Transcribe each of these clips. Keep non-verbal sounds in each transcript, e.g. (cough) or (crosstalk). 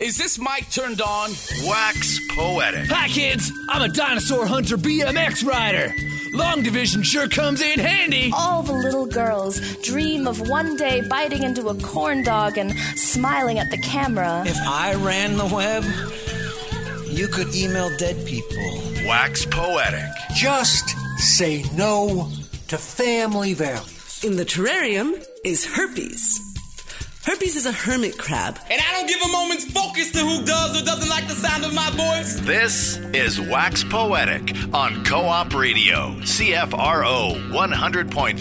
Is this mic turned on? Wax poetic. Hi, kids. I'm a dinosaur hunter BMX rider. Long division sure comes in handy. All the little girls dream of one day biting into a corn dog and smiling at the camera. If I ran the web, you could email dead people. Wax poetic. Just say no to family values. In the terrarium is herpes. Herpes is a hermit crab. And I don't give a moment's focus to who does or doesn't like the sound of my voice. This is Wax Poetic on Co op Radio, CFRO 100.5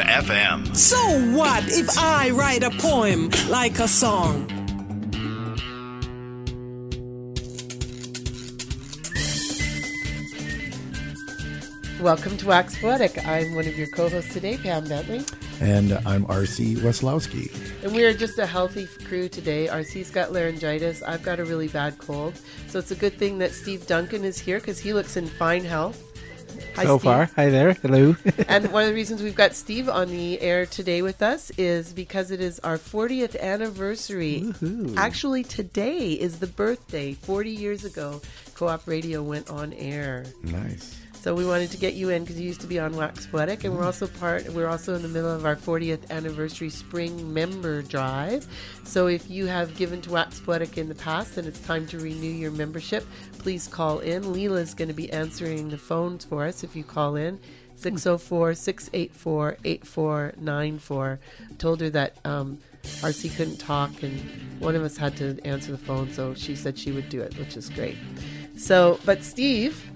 FM. So what if I write a poem like a song? Welcome to Wax Poetic. I'm one of your co-hosts today, Pam Bentley. And I'm RC Weslowski. And we are just a healthy crew today. RC's got laryngitis. I've got a really bad cold. So it's a good thing that Steve Duncan is here because he looks in fine health. Hi, so Steve. far. Hi there. Hello. (laughs) and one of the reasons we've got Steve on the air today with us is because it is our 40th anniversary. Woo-hoo. Actually, today is the birthday. 40 years ago, Co op Radio went on air. Nice. So we wanted to get you in because you used to be on Wax Poetic, and we're also part. We're also in the middle of our 40th anniversary spring member drive. So if you have given to Wax Poetic in the past and it's time to renew your membership, please call in. Leela is going to be answering the phones for us if you call in. 604 684 8494. Told her that um, RC couldn't talk and one of us had to answer the phone, so she said she would do it, which is great. So, but Steve,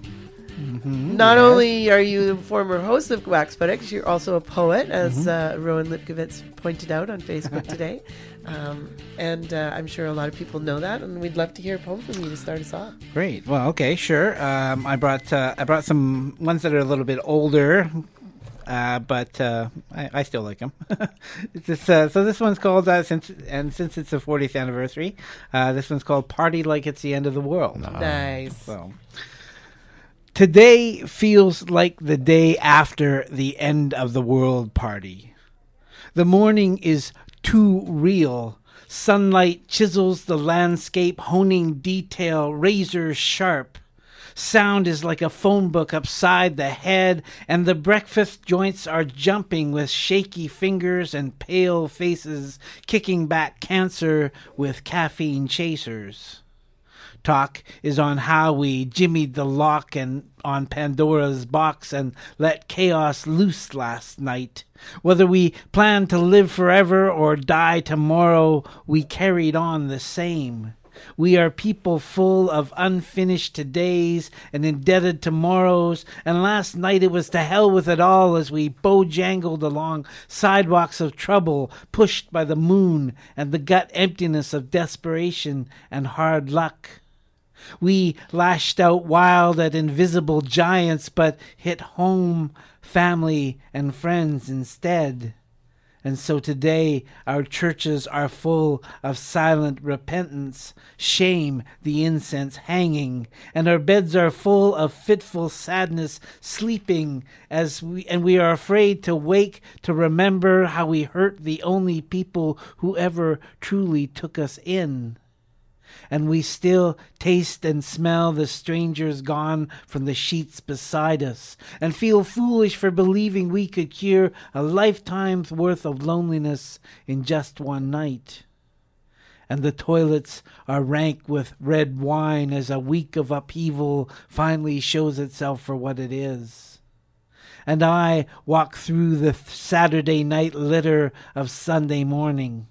Mm-hmm, Not yes. only are you the former host of Wax Poetics, you're also a poet, as mm-hmm. uh, Rowan Lipkovitz pointed out on Facebook (laughs) today. Um, and uh, I'm sure a lot of people know that, and we'd love to hear a poem from you to start us off. Great. Well, okay, sure. Um, I brought uh, I brought some ones that are a little bit older, uh, but uh, I, I, still like them. (laughs) this, uh, so this one's called uh, since and since it's the 40th anniversary, uh, this one's called "Party Like It's the End of the World." Nice. So. Today feels like the day after the end of the world party. The morning is too real. Sunlight chisels the landscape, honing detail razor sharp. Sound is like a phone book upside the head, and the breakfast joints are jumping with shaky fingers and pale faces, kicking back cancer with caffeine chasers talk is on how we jimmied the lock and on Pandora's box and let chaos loose last night. Whether we planned to live forever or die tomorrow, we carried on the same. We are people full of unfinished todays and indebted tomorrows, and last night it was to hell with it all as we bojangled along sidewalks of trouble, pushed by the moon and the gut emptiness of desperation and hard luck. We lashed out wild at invisible giants, but hit home, family, and friends instead. And so today our churches are full of silent repentance, shame, the incense hanging, and our beds are full of fitful sadness sleeping as we and we are afraid to wake to remember how we hurt the only people who ever truly took us in and we still taste and smell the strangers gone from the sheets beside us, and feel foolish for believing we could cure a lifetime's worth of loneliness in just one night. And the toilets are rank with red wine as a week of upheaval finally shows itself for what it is and I walk through the Saturday night litter of Sunday morning.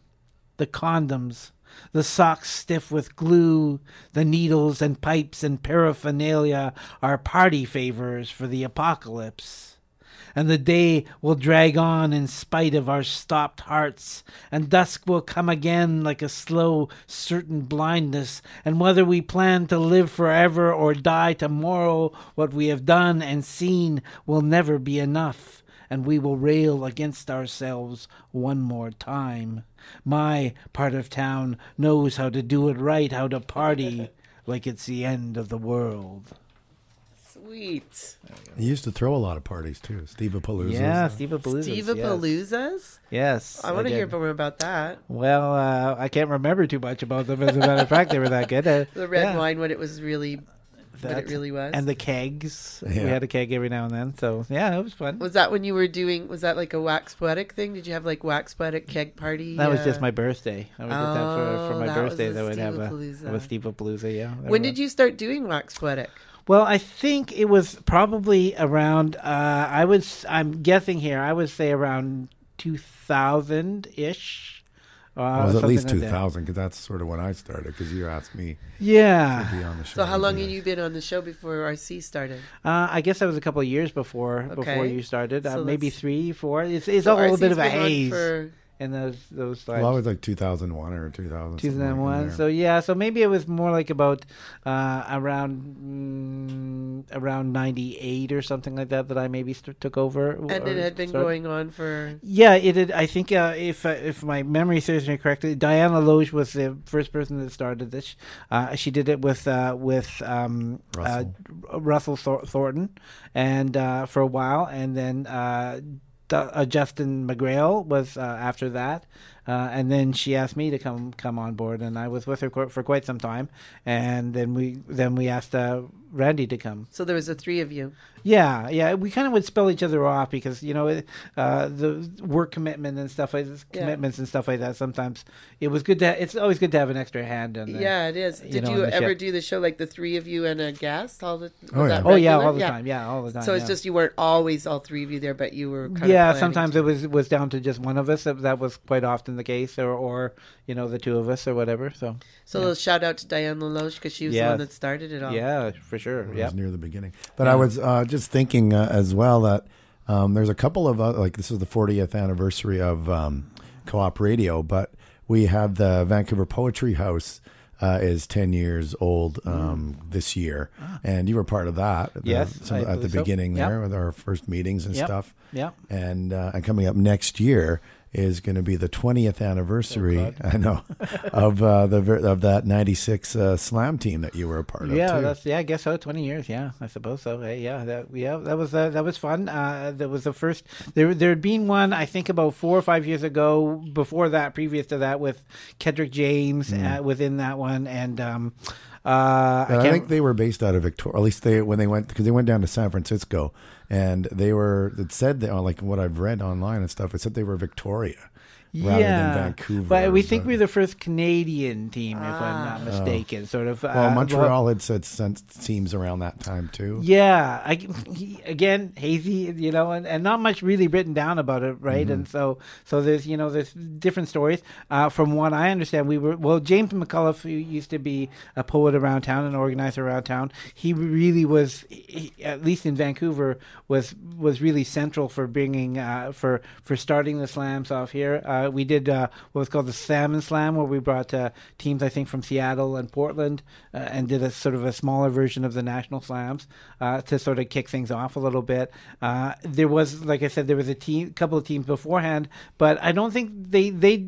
The condoms, the socks stiff with glue, the needles and pipes and paraphernalia are party favors for the apocalypse. And the day will drag on in spite of our stopped hearts, and dusk will come again like a slow, certain blindness, and whether we plan to live forever or die tomorrow, what we have done and seen will never be enough and we will rail against ourselves one more time. My part of town knows how to do it right, how to party (laughs) like it's the end of the world. Sweet. He used to throw a lot of parties too. Steve Palooza. Yeah, Steve Palooza. Steve yes. Paloozas? Yes. I want to did. hear more about that. Well, uh, I can't remember too much about them. As a matter of fact, they were that good. Uh, (laughs) The red yeah. wine, when it was really, what it That- really was. and the kegs. We had a keg every now and then. So yeah, it was fun. was that when you were doing? Was that like a wax poetic thing? Did you have like wax poetic keg party? That was uh, just my birthday. I was just that for, for Oh, my that birthday. the That would have a, Steve-a-palooza. Steve Palooza. Yeah. When did you start doing wax poetic? Well, I think it was probably around. Uh, I was. I'm guessing here. I would say around 2000 ish. Uh, Well, it was at least like 2000 because that's sort of when I started. Because you asked me Yeah. to be on the show. So how long Yeah. had you been on the show before RC started? Uh, I guess that was a couple of years before before you started. Uh, So maybe three, four. It's, it's So all a little bit of a been on haze for- in those those times. Well, I was like 2001 or 2000. something like 2001. So yeah, so maybe it was more like about uh, around mm, around 98 or something like that that I maybe st- took over. And it had been started. going on for. Yeah, it did. I think uh, if uh, if my memory serves me correctly, Diana Loge was the first person that started this. Uh, she did it with uh, with um, Russell. Uh, Russell Thor- Thornton, and uh, for a while, and then uh, Justin McGrail was uh, after that. Uh, and then she asked me to come come on board, and I was with her for quite some time. And then we then we asked uh, Randy to come. So there was the three of you. Yeah, yeah, we kind of would spell each other off because you know uh, the work commitment and stuff like Yeah. commitments and stuff like that. Sometimes it was good to. Ha- it's always good to have an extra hand. On the, Yeah, it is. you Did know, you, ever ship. do the show like the three of you and a guest? All the. Oh, yeah. Oh yeah, all the time. Yeah, all the time. So it's yeah. just you weren't always all three of you there, but you were. Kind yeah. Of Sometimes to. it was was down to just one of us. That, that was quite often the case, or or you know the two of us or whatever. So So a shout out to Diane Lelouch because she was the one that started it all. yeah, for sure. It Yeah. was near the beginning. But I was uh, just thinking uh, as well that um, there's a couple of uh, like this is the 40th anniversary of um, Co-op Radio, but we had the Vancouver Poetry House. Uh, is 10 years old um, this year, and you were part of that. the- Mm. Yes, some- at the so. beginning Yep. there with our first meetings and Yep. stuff. yeah And uh, and coming up next year is going to be the 20th anniversary. Oh, I know (laughs) of uh, the of that 96 uh, slam team that you were a part of. Yeah, too. that's yeah. I guess so. Twenty years. Yeah, I suppose so. Hey, yeah, that yeah, that was uh, that was fun. Uh, that was the first. There there had been one I think about four or five years ago. Before that, previous to that, with Kedrick James Mm. uh, within that one, and um, uh, And I, think they were based out of Victoria. At least they when they went because they went down to San Francisco, and they were. It said that like what I've read online and stuff. It said they were Victoria rather than Vancouver. But we think we're the first Canadian team, if I'm not mistaken. Sort of. Oh. Well, uh, Montreal had said sent teams around that time too. Yeah, I, he, again hazy, you know, and, and not much really written down about it, right? Mm-hmm. And so, so there's you know there's different stories. Uh, from what I understand, we were well. James McCullough, who used to be a poet around town, and organizer around town, he really was, he, at least in Vancouver, was was really central for bringing uh, for for starting the slams off here. Uh, we did uh, what was called the Salmon Slam, where we brought uh, teams, I think, from Seattle and Portland, uh, and did a sort of a smaller version of the national slams uh, to sort of kick things off a little bit. Uh, there was, like I said, there was a team, couple of teams beforehand, but I don't think they they,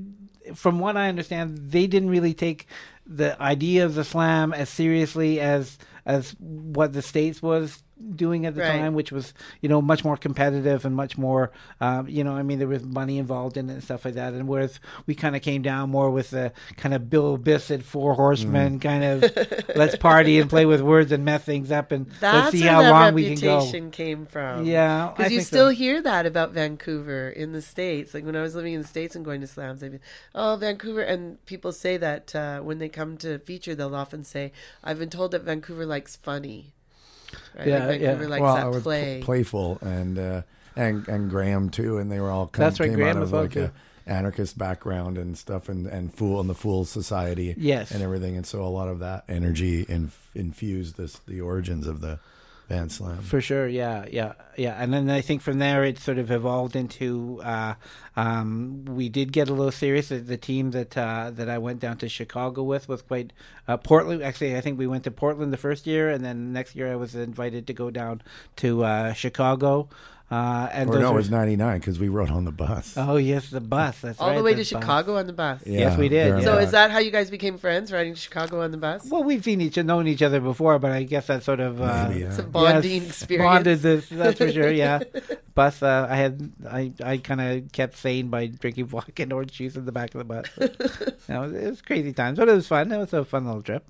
from what I understand, they didn't really take the idea of the slam as seriously as as what the states was doing at the Right. time, which was you know much more competitive and much more um, you know I mean there was money involved in it and stuff like that. And whereas we kind of came down more with the kind of Bill Bissett four horsemen kind of (laughs) let's party and play with words and mess things up and That's let's see how that long we can go. reputation came from. Yeah, because you think so. still hear that about Vancouver in the states. Like when I was living in the states and going to slams, I'd be, "Oh, Vancouver," and people say that uh, when they come to feature, they'll often say, "I've been told that Vancouver likes funny." Right? Yeah, like yeah. Vancouver likes well, that I was play. pl- playful and uh, and and Graham too, and they were all come, That's right, came Graham out of like too. a anarchist background and stuff, and and fool and the Fool Society, Yes. and everything, and so a lot of that energy inf- infused this the origins of the Slam. For sure, yeah, yeah, yeah. And then I think from there it sort of evolved into uh, um, we did get a little serious. The, the team that uh, that I went down to Chicago with was quite uh, Portland. Actually, I think we went to Portland the first year, and then next year I was invited to go down to uh, Chicago. Uh, and or no, it was 99 because we rode on the bus. Oh yes, the bus. That's All right, the way to bus. Chicago on the bus. Yes, we did. So yeah. is that how you guys became friends, riding to Chicago on the bus? Well, we've seen each known each other before, but I guess that sort of uh, Maybe, yeah. It's a bonding yes, experience. Bonded this, (laughs) that's for sure. Yeah, (laughs) bus. Uh, I had I I kind of kept sane by drinking (laughs) vodka and orange juice in the back of the bus. no, it was, it was crazy times, but it was fun. It was a fun little trip.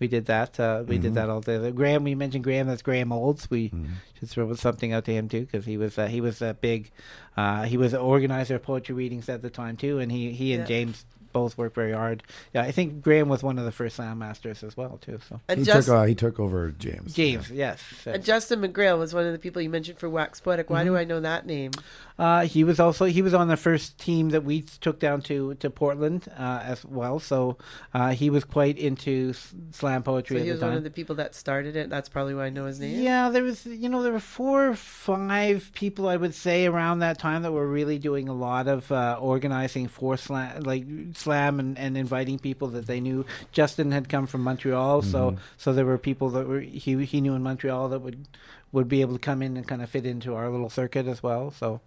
We did that. Uh, we did that all day. Graham, we mentioned Graham. That's Graham Olds. We should throw something out to him too, because he was uh, he was a big. Uh, he was an organizer of poetry readings at the time too, and he he and Yeah. James both work very hard. Yeah, I think Graham was one of the first slam masters as well too. So And He just took uh, he took over James. James, yes, and Justin McGrail was one of the people you mentioned for Wax Poetic. Why do Mm-hmm. I know that name? Uh, he was also he was on the first team that we took down to to Portland uh, as well. So uh, he was quite into slam poetry So at he the was time. one of the people that started it. That's probably why I know his name. Yeah, there was you know there were four or five people I would say around that time that were really doing a lot of uh, organizing for slam like slam and, and inviting people that they knew. Justin had come from Montreal, so so there were people that were he he knew in Montreal that would would be able to come in and kind of fit into our little circuit as well. So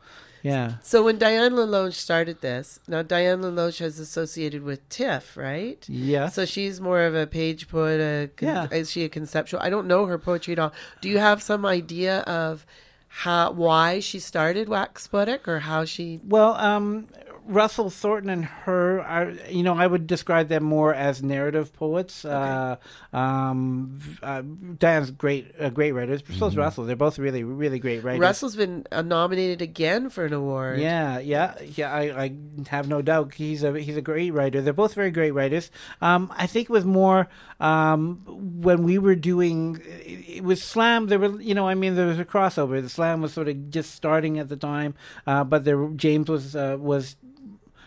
yeah. So when Diane Leloge started this, now Diane Leloge has associated with TIFF, right? Yeah. So she's more of a page poet. A con- Yeah. Is she a conceptual? I don't know her poetry at all. Do you have some idea of how why she started Wax Poetic or how she? Well, um, Russell Thornton and her, are, you know, I would describe them more as narrative poets. Uh, um, uh, Diane's great, uh, great writers. So is Russell. They're both really, really great writers. Russell's been uh, nominated again for an award. Yeah, yeah, yeah. I, I have no doubt he's a he's a great writer. They're both very great writers. Um, I think it was more um, when we were doing it was slam. There were you know I mean there was a crossover. The slam was sort of just starting at the time, uh, but there James was uh, was.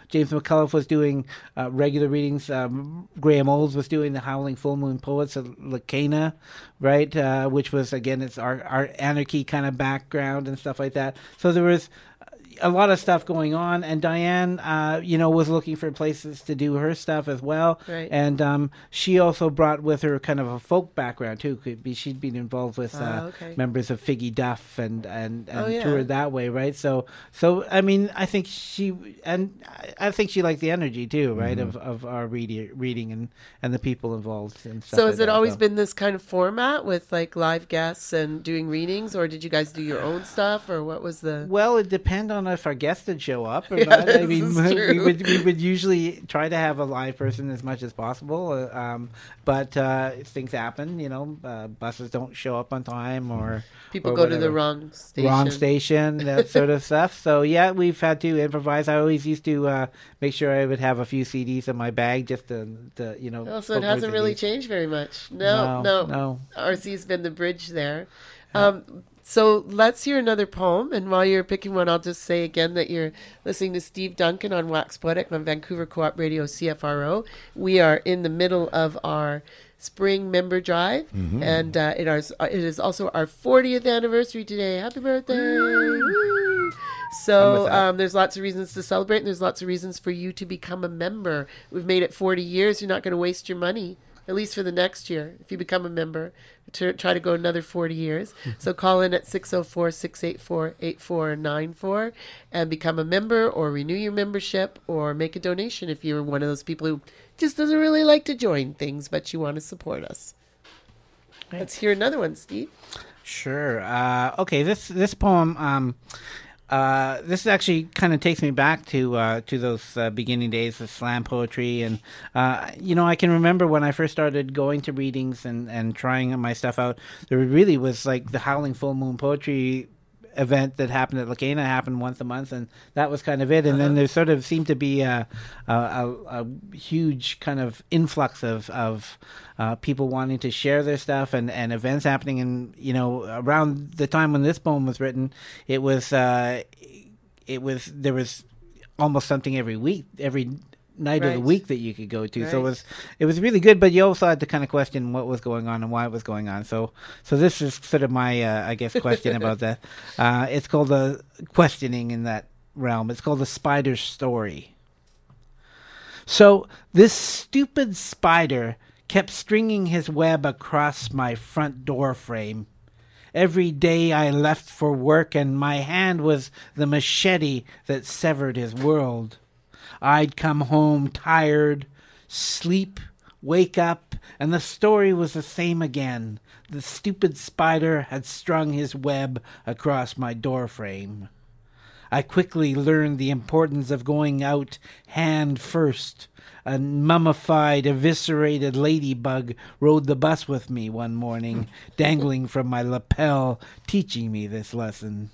James McCullough was doing uh, regular readings. Um, Graham Olds was doing the Howling Full Moon Poets of La Quena, right? Uh, which was again, it's our our anarchy kind of background and stuff like that. So there was a lot of stuff going on, and Diane, uh, you know, was looking for places to do her stuff as well. Right. And um, she also brought with her kind of a folk background too. Could be she'd been involved with Ah, uh, okay. members of Figgy Duff and and and Oh, yeah. toured that way, right? So so I mean, I think she and I- I think she liked the energy too, right? Mm-hmm. Of of our reading reading and and the people involved and stuff. So like has it that, always so. been this kind of format with like live guests and doing readings, or did you guys do your own stuff, or what was the? Well, it depend on if our guests would show up or (laughs) Yeah, not. I mean, (laughs) we would we would usually try to have a live person as much as possible, uh, um, but uh, things happen. You know, uh, buses don't show up on time, or People or go to the wrong station. wrong station, that (laughs) sort of stuff. So yeah, we've had to improvise. I always used to uh, make sure I would have a few CDs in my bag just to, to you know. Oh, so it hasn't really changed very much. No, No, no, no. RC's been the bridge there. Um, so let's hear another poem. And while you're picking one, I'll just say again that you're listening to Steve Duncan on Wax Poetic on Vancouver Co-op Radio CFRO. We are in the middle of our spring member drive, and uh, it, is, it is also our 40th anniversary today. Happy birthday! Woo! So um, there's lots of reasons to celebrate, and there's lots of reasons for you to become a member. We've made it 40 years. You're not going to waste your money, at least for the next year. If you become a member, to try to go another 40 years. (laughs) so call in at 604 684 8494 and become a member or renew your membership or make a donation if you're one of those people who just doesn't really like to join things, but you want to support us. Let's hear another one, Steve. Sure. Uh, okay. This this poem. Um, uh, this actually kind of takes me back to uh, to those uh, beginning days of slam poetry, and uh, you know I can remember when I first started going to readings and, and trying my stuff out. There really was like the Howling Full Moon poetry event that happened at La Quena happened once a month, and that was kind of it. And then there sort of seemed to be a a, a, a huge kind of influx of of uh, people wanting to share their stuff and, and events happening. And you know, around the time when this poem was written, it was uh, it was there was almost something every week, every night of the week that you could go to. So it was it was really good, but you also had to kind of question what was going on and why it was going on. So so this is sort of my uh, I guess question about that. (laughs) Uh, it's called the questioning in that realm. It's called the spider story. So this stupid spider kept stringing his web across my front door frame, Every day I left for work, and my hand was the machete that severed his world. I'd come home tired, sleep, wake up, and the story was the same again. The stupid spider had strung his web across my doorframe. I quickly learned the importance of going out hand first. A mummified, eviscerated ladybug rode the bus with me one morning, (laughs) dangling from my lapel, teaching me this lesson.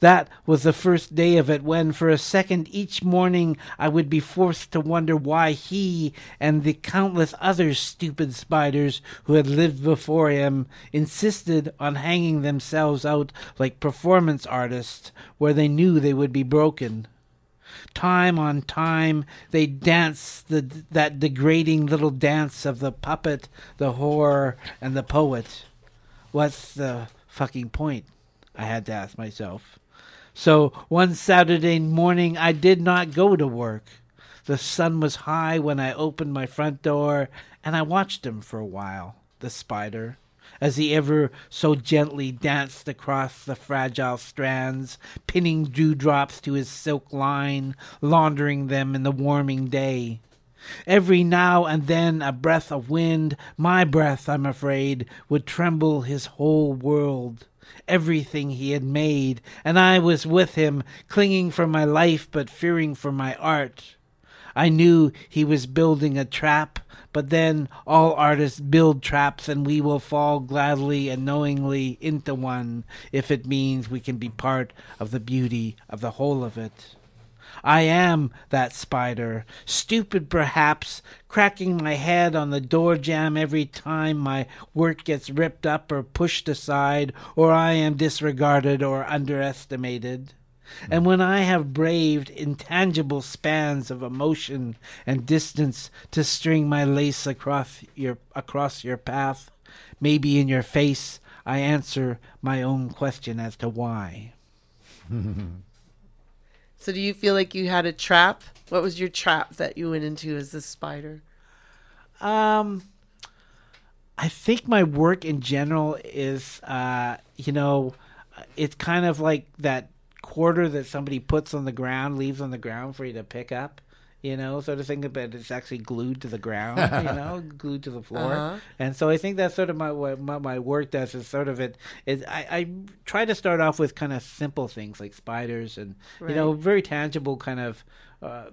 That was the first day of it when, for a second each morning, I would be forced to wonder why he and the countless other stupid spiders who had lived before him insisted on hanging themselves out like performance artists where they knew they would be broken. Time on time, they danced the, that degrading little dance of the puppet, the whore, and the poet. What's the fucking point? I had to ask myself. So one Saturday morning, I did not go to work. The sun was high when I opened my front door, and I watched him for a while, the spider, as he ever so gently danced across the fragile strands, pinning dewdrops to his silk line, laundering them in the warming day. Every now and then a breath of wind, my breath, I'm afraid, would tremble his whole world everything he had made, and I was with him, clinging for my life but fearing for my art. I knew he was building a trap, but then all artists build traps, and we will fall gladly and knowingly into one if it means we can be part of the beauty of the whole of it. I am that spider, stupid perhaps, cracking my head on the door jamb every time my work gets ripped up or pushed aside, or I am disregarded or underestimated. And when I have braved intangible spans of emotion and distance to string my lace across your across your path, maybe in your face I answer my own question as to why. (laughs) So, do you feel like you had a trap? What was your trap that you went into as a spider? Um, I think my work in general is, uh, you know, it's kind of like that quarter that somebody puts on the ground, leaves on the ground for you to pick up you know, sort of thing, but it's actually glued to the ground, (laughs) you know, glued to the floor. Uh-huh. And so I think that's sort of my what my, my work does is sort of it is I, I try to start off with kind of simple things like spiders and right. you know very tangible kind of uh,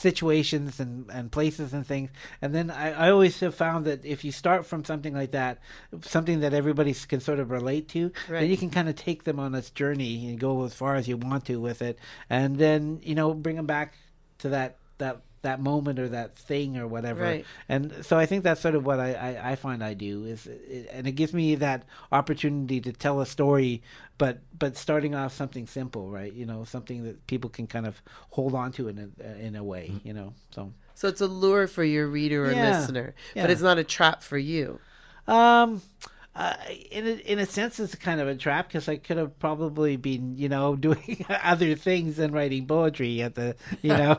situations and, and places and things. And then I, I always have found that if you start from something like that, something that everybody can sort of relate to, right. then you can kind of take them on this journey and go as far as you want to with it. And then, you know, bring them back to that that that moment or that thing or whatever. Right. And so I think that's sort of what I, I, I find I do is, it, and it gives me that opportunity to tell a story, but but starting off something simple, right? You know, something that people can kind of hold on to in a, in a way, mm-hmm. you know. So so it's a lure for your reader or yeah. listener, yeah. but it's not a trap for you. Um uh, in a, in a sense, it's kind of a trap because I could have probably been, you know, (laughs) doing other things than writing poetry at the, you know,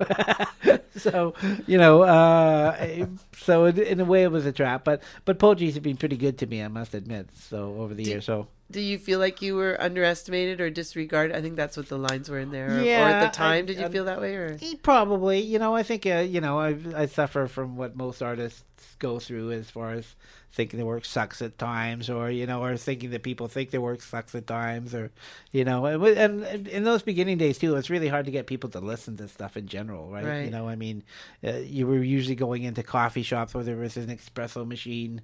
(laughs) so you know, uh, so in a way it was a trap. But but poetry has been pretty good to me, I must admit. So over the years, so do you feel like you were underestimated or disregarded? I think that's what the lines were in there. Yeah, or at the time, I, did you feel that way? Or probably, you know, I think, uh, you know, I I suffer from what most artists go through as far as thinking the work sucks at times, or you know, or thinking that people think their work sucks at times, or you know, and, and in those beginning days too, it's really hard to get people to listen to stuff in general, right? right. You know, I mean, uh, you were usually going into coffee shops where there was an espresso machine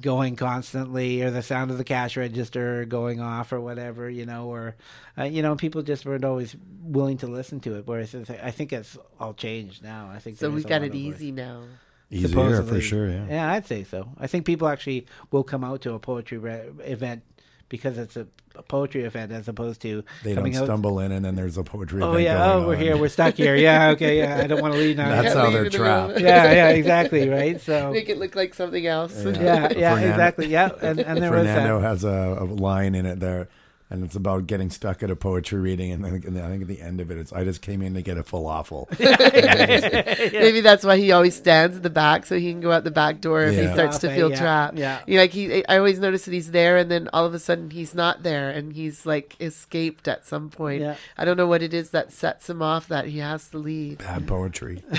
going constantly or the sound of the cash register going off or whatever you know or uh, you know people just weren't always willing to listen to it whereas i think it's all changed now i think so we've got it easy now Easier supposedly. for sure, yeah. Yeah, I'd say so. I think people actually will come out to a poetry re- event because it's a, a, poetry event as opposed to they don't stumble out. in and then there's a poetry. Oh yeah, oh we're on. here, we're stuck here. Yeah, okay, yeah. I don't want to leave now. (laughs) That's how they're trapped. yeah, yeah, exactly, right. So (laughs) make it look like something else. Yeah, yeah, (laughs) yeah exactly. Yeah, and and there Fernando was has a, a line in it there and it's about getting stuck at a poetry reading, and then and then I think at the end of it, it's I just came in to get a falafel. (laughs) (laughs) Maybe that's why he always stands at the back so he can go out the back door if he Yeah. starts to Okay, feel yeah, trapped. yeah. You know, like he, I always notice that he's there, and then all of a sudden he's not there, and he's like escaped at some point. Yeah. I don't know what it is that sets him off that he has to leave. Bad poetry. (laughs)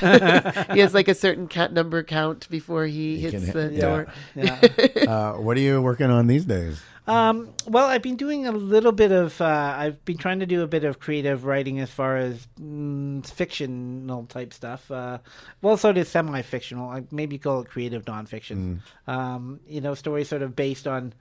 he has like a certain cat number count before he, He hits can hit- the yeah. door. Yeah. Uh, what are you working on these days? Um, well, I've been doing a little bit of. Uh, I've been trying to do a bit of creative writing as far as mm, fictional type stuff. Uh, well, sort of semi-fictional. I maybe call it creative nonfiction. Um, you know, stories sort of based on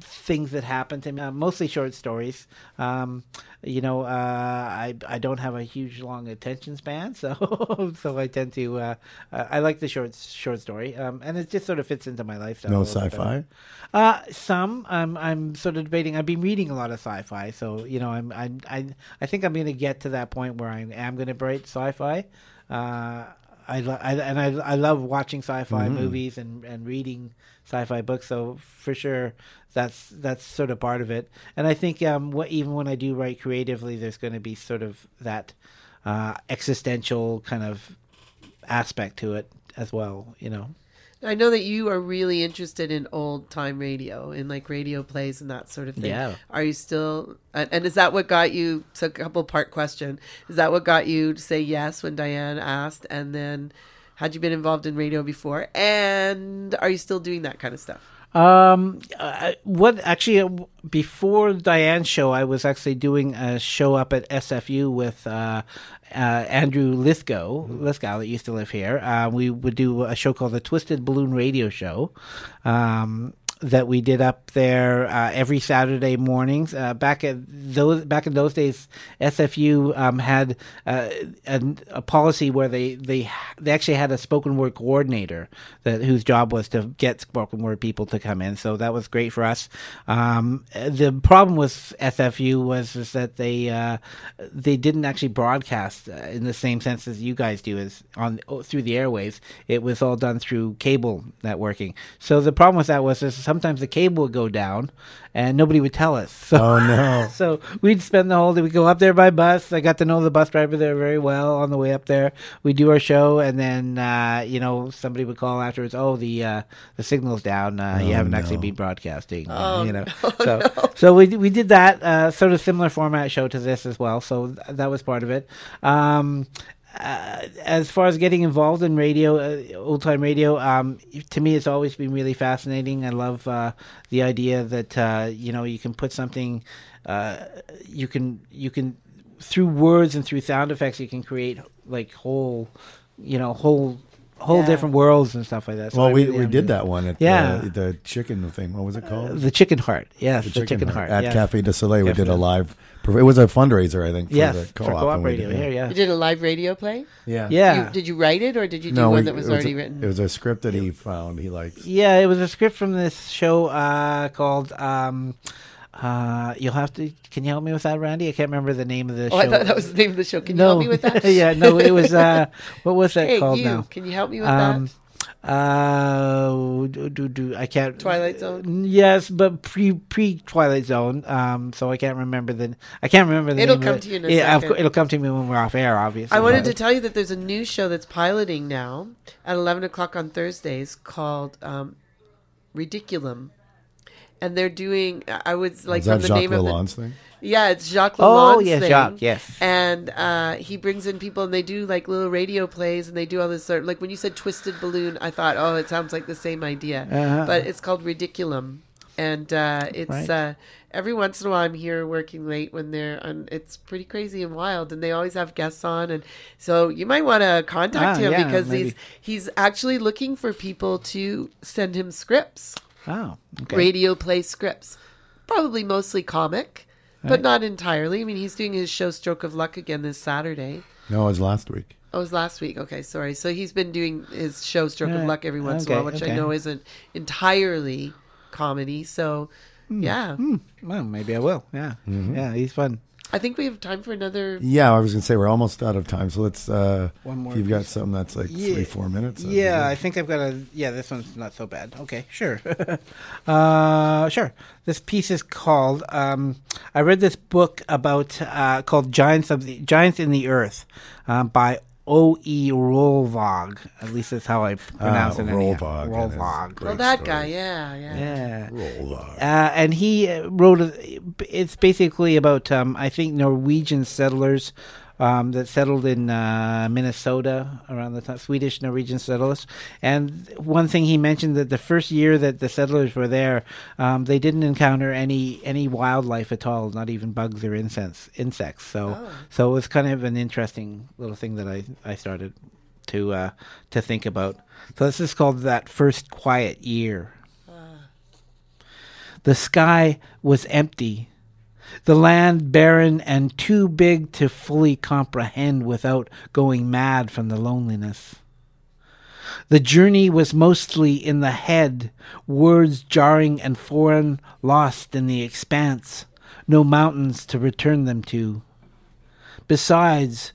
things that happen to me. Uh, mostly short stories. Um, you know, uh, I I don't have a huge long attention span, (laughs) so so I tend to. Uh, I like the short short story, um, and it just sort of fits into my lifestyle. No a little bit better. sci-fi. Uh, some. I'm I'm sort of debating. I've been reading a lot of sci-fi, so you know, I'm I I I think I'm going to get to that point where I am going to write sci-fi. Uh, I, I and I I love watching sci-fi movies and and reading sci-fi books. So for sure, that's that's sort of part of it. And I think um, what even when I do write creatively, there's going to be sort of that uh, existential kind of aspect to it as well. You know. I know that you are really interested in old time radio, in like radio plays and that sort of thing. Yeah. Are you still? And, and is that what got you? So a couple part question. Is that what got you to say yes when Diane asked? And then, had you been involved in radio before? And are you still doing that kind of stuff? Um, uh, what actually uh, before Diane's show, I was actually doing a show up at SFU with uh, uh, Andrew Lithgow, Lithgow that used to live here. Uh, we would do a show called the Twisted Balloon Radio Show. Um, that we did up there uh, every Saturday mornings. Uh, back at those back in those days, SFU um, had uh, a, a policy where they, they they actually had a spoken word coordinator that whose job was to get spoken word people to come in. So that was great for us. Um, the problem with SFU was is that they uh, they didn't actually broadcast uh, in the same sense as you guys do, is on through the airwaves. It was all done through cable networking. So the problem with that was is sometimes the cable would go down and nobody would tell us. (laughs) So, Oh no. (laughs) so we'd spend the whole day. We'd go up there by bus. I got to know the bus driver there very well on the way up there. We do our show, and then uh, you know somebody would call afterwards. Oh, the uh, the signal's down. Uh, you Oh, haven't actually been broadcasting. Oh, you know, (laughs) so so we we did that uh, sort of similar format show to this as well. So th- that was part of it. Um, uh, as far as getting involved in radio, uh, old time radio, um, to me, it's always been really fascinating. I love uh, the idea that uh, you know you can put something, uh, you can you can through words and through sound effects, you can create like whole, you know, whole whole Yeah. different worlds and stuff like that. So Well, I we, really we did that one at Yeah. the, the chicken thing. What was it called? The chicken heart, yes, the, chicken, heart, at yeah. Cafe Deux Soleils. We did a live. It was a fundraiser, I think, for Yes, the for co-op. co-op we radio did- here, yeah. You did a live radio play. Yeah. Yeah. You, did you write it or did you do No, one we- that was it already a, written? It was a script that he found. He liked. Yeah, it was a script from this show uh, called. Um, uh, you'll have to. Can you help me with that, Randy? I can't remember the name of the oh, show. I thought that was the name of the show. Can you no, help me with that? (laughs) yeah, no, it was. Uh, (laughs) what was that hey, called you. now? Can you help me with Um, that? uh, do, do, do, I can't. Twilight Zone? Yes, but pre pre Twilight Zone. Um, so I can't remember the. I can't remember the. It'll come it. to you in a yeah, course, it'll come to me when we're off air. Obviously, I wanted but- to tell you that there's a new show that's piloting now at 11 o'clock on Thursdays called um, Ridiculum. And they're doing, I was like, Is that from the Jacques name of the, Lalonde's thing? Yeah, it's Jacques Oh, Lalonde's yes, thing. Jacques, yes. And uh, he brings in people and they do like little radio plays and they do all this sort Of, like when you said Twisted Balloon, I thought, oh, it sounds like the same idea. Uh-huh. But it's called Ridiculum. And uh, it's Right. uh, every once in a while I'm here working late when they're on. It's pretty crazy and wild, and they always have guests on, and so you might want to contact Ah, him yeah, because maybe. he's he's actually looking for people to send him scripts, Oh, okay. radio play scripts, probably mostly comic, but not entirely. I mean, he's doing his show Stroke of Luck again this Saturday. No, it was last week. Oh, it was last week. Okay, sorry. So he's been doing his show Stroke of Luck every once in a while, which I know isn't entirely comedy. So, Hmm. yeah. Well, maybe I will. Yeah, yeah, he's fun. I think we have time for another. Yeah, I was going to say we're almost out of time, so let's. Uh, One more If you've got piece. something that's like Yeah. three, four minutes. that'd Yeah, good. I think I've got a. Yeah, this one's not so bad. Okay, sure. (laughs) uh, sure. This piece is called. Um, I read this book about uh, called Giants of the Giants in the Earth um, by O. E. Rølvaag. At least that's how I pronounce Ah, it. anyhow. Rølvaag, and Rølvaag. Oh, that guy. Yeah, yeah. Yeah. Rølvaag. Uh, and he uh, wrote a, it's basically about um, I think Norwegian settlers um, that settled in uh, Minnesota around the time Swedish Norwegian settlers. And one thing he mentioned that the first year that the settlers were there, um, they didn't encounter any any wildlife at all, not even bugs or insects. Insects. So Oh. so it was kind of an interesting little thing that I I started to uh, to think about. So this is called that first quiet year. The sky was empty, the land barren and too big to fully comprehend without going mad from the loneliness. The journey was mostly in the head, words jarring and foreign, lost in the expanse, no mountains to return them to. Besides,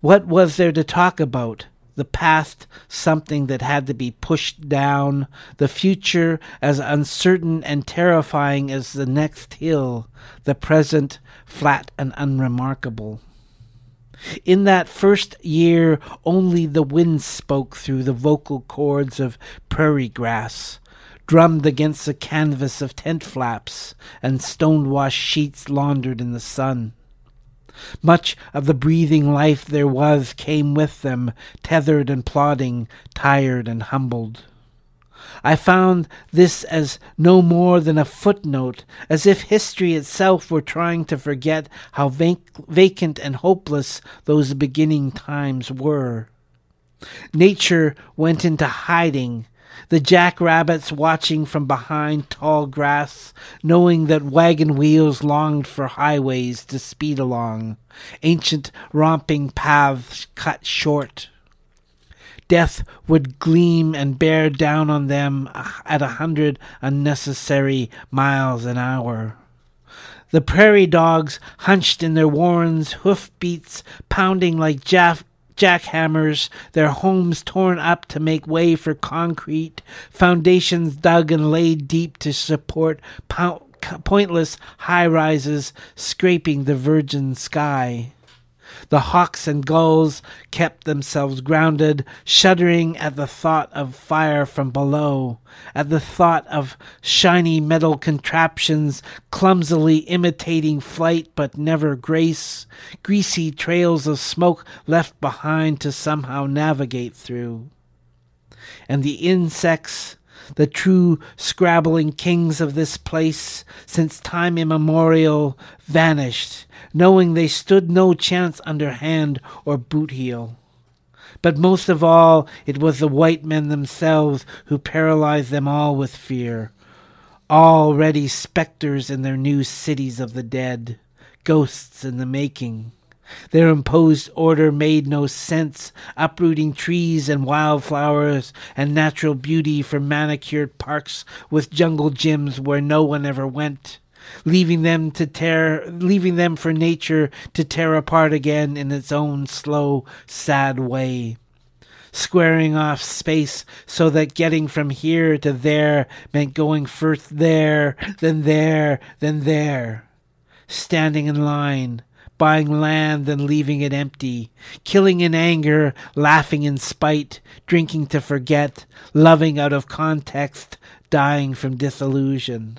what was there to talk about? The past, something that had to be pushed down, the future, as uncertain and terrifying as the next hill, the present, flat and unremarkable. In that first year, only the wind spoke through the vocal cords of prairie grass, drummed against the canvas of tent flaps and stone washed sheets laundered in the sun. Much of the breathing life there was came with them, tethered and plodding, tired and humbled. I found this as no more than a footnote, as if history itself were trying to forget how vac- vacant and hopeless those beginning times were. Nature went into hiding, the jackrabbits watching from behind tall grass, knowing that wagon wheels longed for highways to speed along, ancient romping paths cut short. Death would gleam and bear down on them at a hundred unnecessary miles an hour. The prairie dogs, hunched in their warrens, hoof beats pounding like jaff- jackhammers, their homes torn up to make way for concrete, foundations dug and laid deep to support pou- pointless high rises scraping the virgin sky. The hawks and gulls kept themselves grounded, shuddering at the thought of fire from below, at the thought of shiny metal contraptions clumsily imitating flight but never grace, greasy trails of smoke left behind to somehow navigate through. And the insects, the true scrabbling kings of this place, since time immemorial, vanished, knowing they stood no chance under hand or boot heel. But most of all, it was the white men themselves who paralyzed them all with fear. Already specters in their new cities of the dead, ghosts in the making. Their imposed order made no sense, uprooting trees and wildflowers and natural beauty for manicured parks with jungle gyms where no one ever went, leaving them to tear leaving them for nature to tear apart again in its own slow, sad way. Squaring off space so that getting from here to there meant going first there, then there, then there. Standing in line, buying land and leaving it empty, killing in anger, laughing in spite, drinking to forget, loving out of context, dying from disillusion.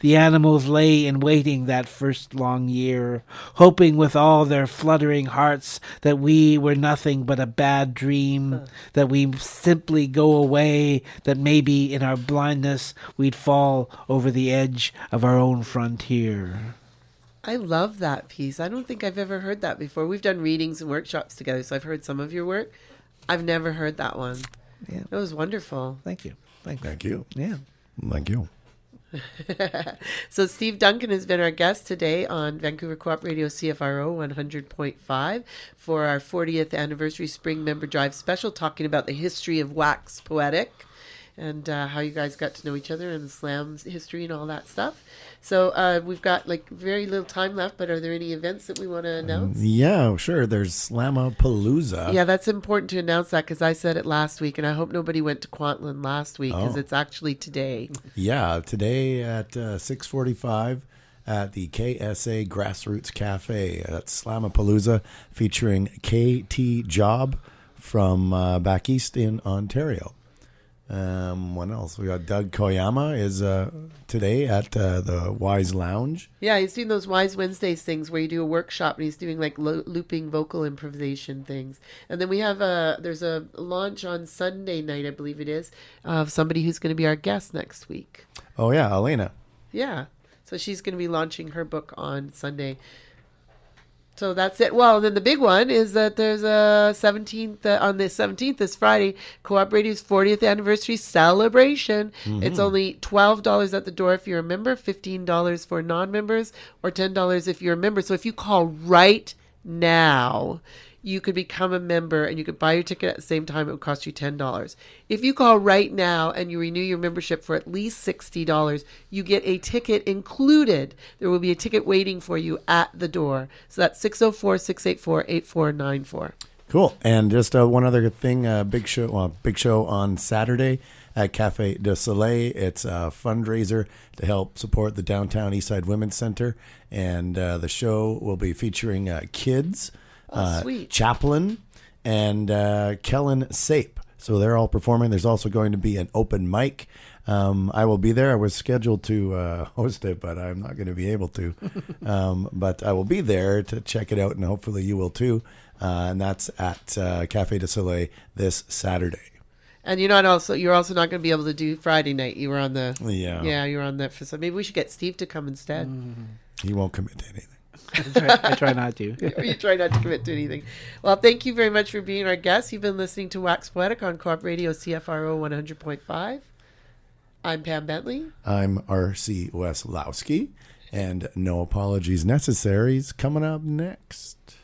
The animals lay in waiting that first long year, hoping with all their fluttering hearts that we were nothing but a bad dream, that we simply go away, that maybe in our blindness we'd fall over the edge of our own frontier. I love that piece. I don't think I've ever heard that before. We've done readings and workshops together, so I've heard some of your work. I've never heard that one. Yeah. It was wonderful. Thank you. Thank you. Thank you. Yeah. Thank you. (laughs) so Steve Duncan has been our guest today on Vancouver Co-op Radio CFRO 100.5 for our 40th anniversary Spring Member Drive special, talking about the history of wax poetic. and uh, how you guys got to know each other and the slam's history and all that stuff. So uh, we've got like very little time left, but are there any events that we want to announce? Yeah, sure. There's Slamapalooza. Yeah, that's important to announce that because I said it last week, and I hope nobody went to Kwantlen last week because Oh. it's actually today. Yeah, today at uh, 6:45 at the KSA Grassroots Cafe. That's Slamapalooza featuring KT Job from uh, back east in Ontario. Um, what else? We got Doug Koyama is uh, today at uh, the Wise Lounge. Yeah, he's doing those Wise Wednesdays things where you do a workshop and he's doing like lo- looping vocal improvisation things. And then we have a there's a launch on Sunday night, I believe it is, of somebody who's going to be our guest next week. Oh yeah, Elena. Yeah. So she's going to be launching her book on Sunday. So that's it. Well, then the big one is that there's a 17th uh, on the 17th this Friday, Co-op Radio's 40th anniversary celebration. It's Mhm. only $12 at the door if you're a member, $15 for non-members, or $10 if you're a member. So if you call right now, you could become a member and you could buy your ticket at the same time. It would cost you $10. If you call right now and you renew your membership for at least $60, you get a ticket included. There will be a ticket waiting for you at the door. So that's 604 684 8494. Cool. And just uh, one other thing, uh, big show, well, big show on Saturday at Cafe Deux Soleils. It's a fundraiser to help support the downtown Eastside Women's Center, and uh, the show will be featuring uh, kids, uh, sweet. Chaplin, and uh, Kellen Sape. So they're all performing. There's also going to be an open mic. Um, I will be there. I was scheduled to uh, (laughs) host it, but I'm not going to be able to. (laughs) um, but I will be there to check it out, and hopefully you will too. Uh, and that's at uh, Cafe Deux Soleils this Saturday. And you're not also you're also not going to be able to do Friday night. You were on the Yeah. yeah you were on that for so maybe we should get Steve to come instead. He won't commit to anything. I try, I try not to. (laughs) you try not to commit to anything. Well, thank you very much for being our guest. You've been listening to Wax Poetic on Co-op Radio CFRO 100.5. I'm Pam Bentley. I'm R.C. Weslowski, and no apologies necessary is coming up next.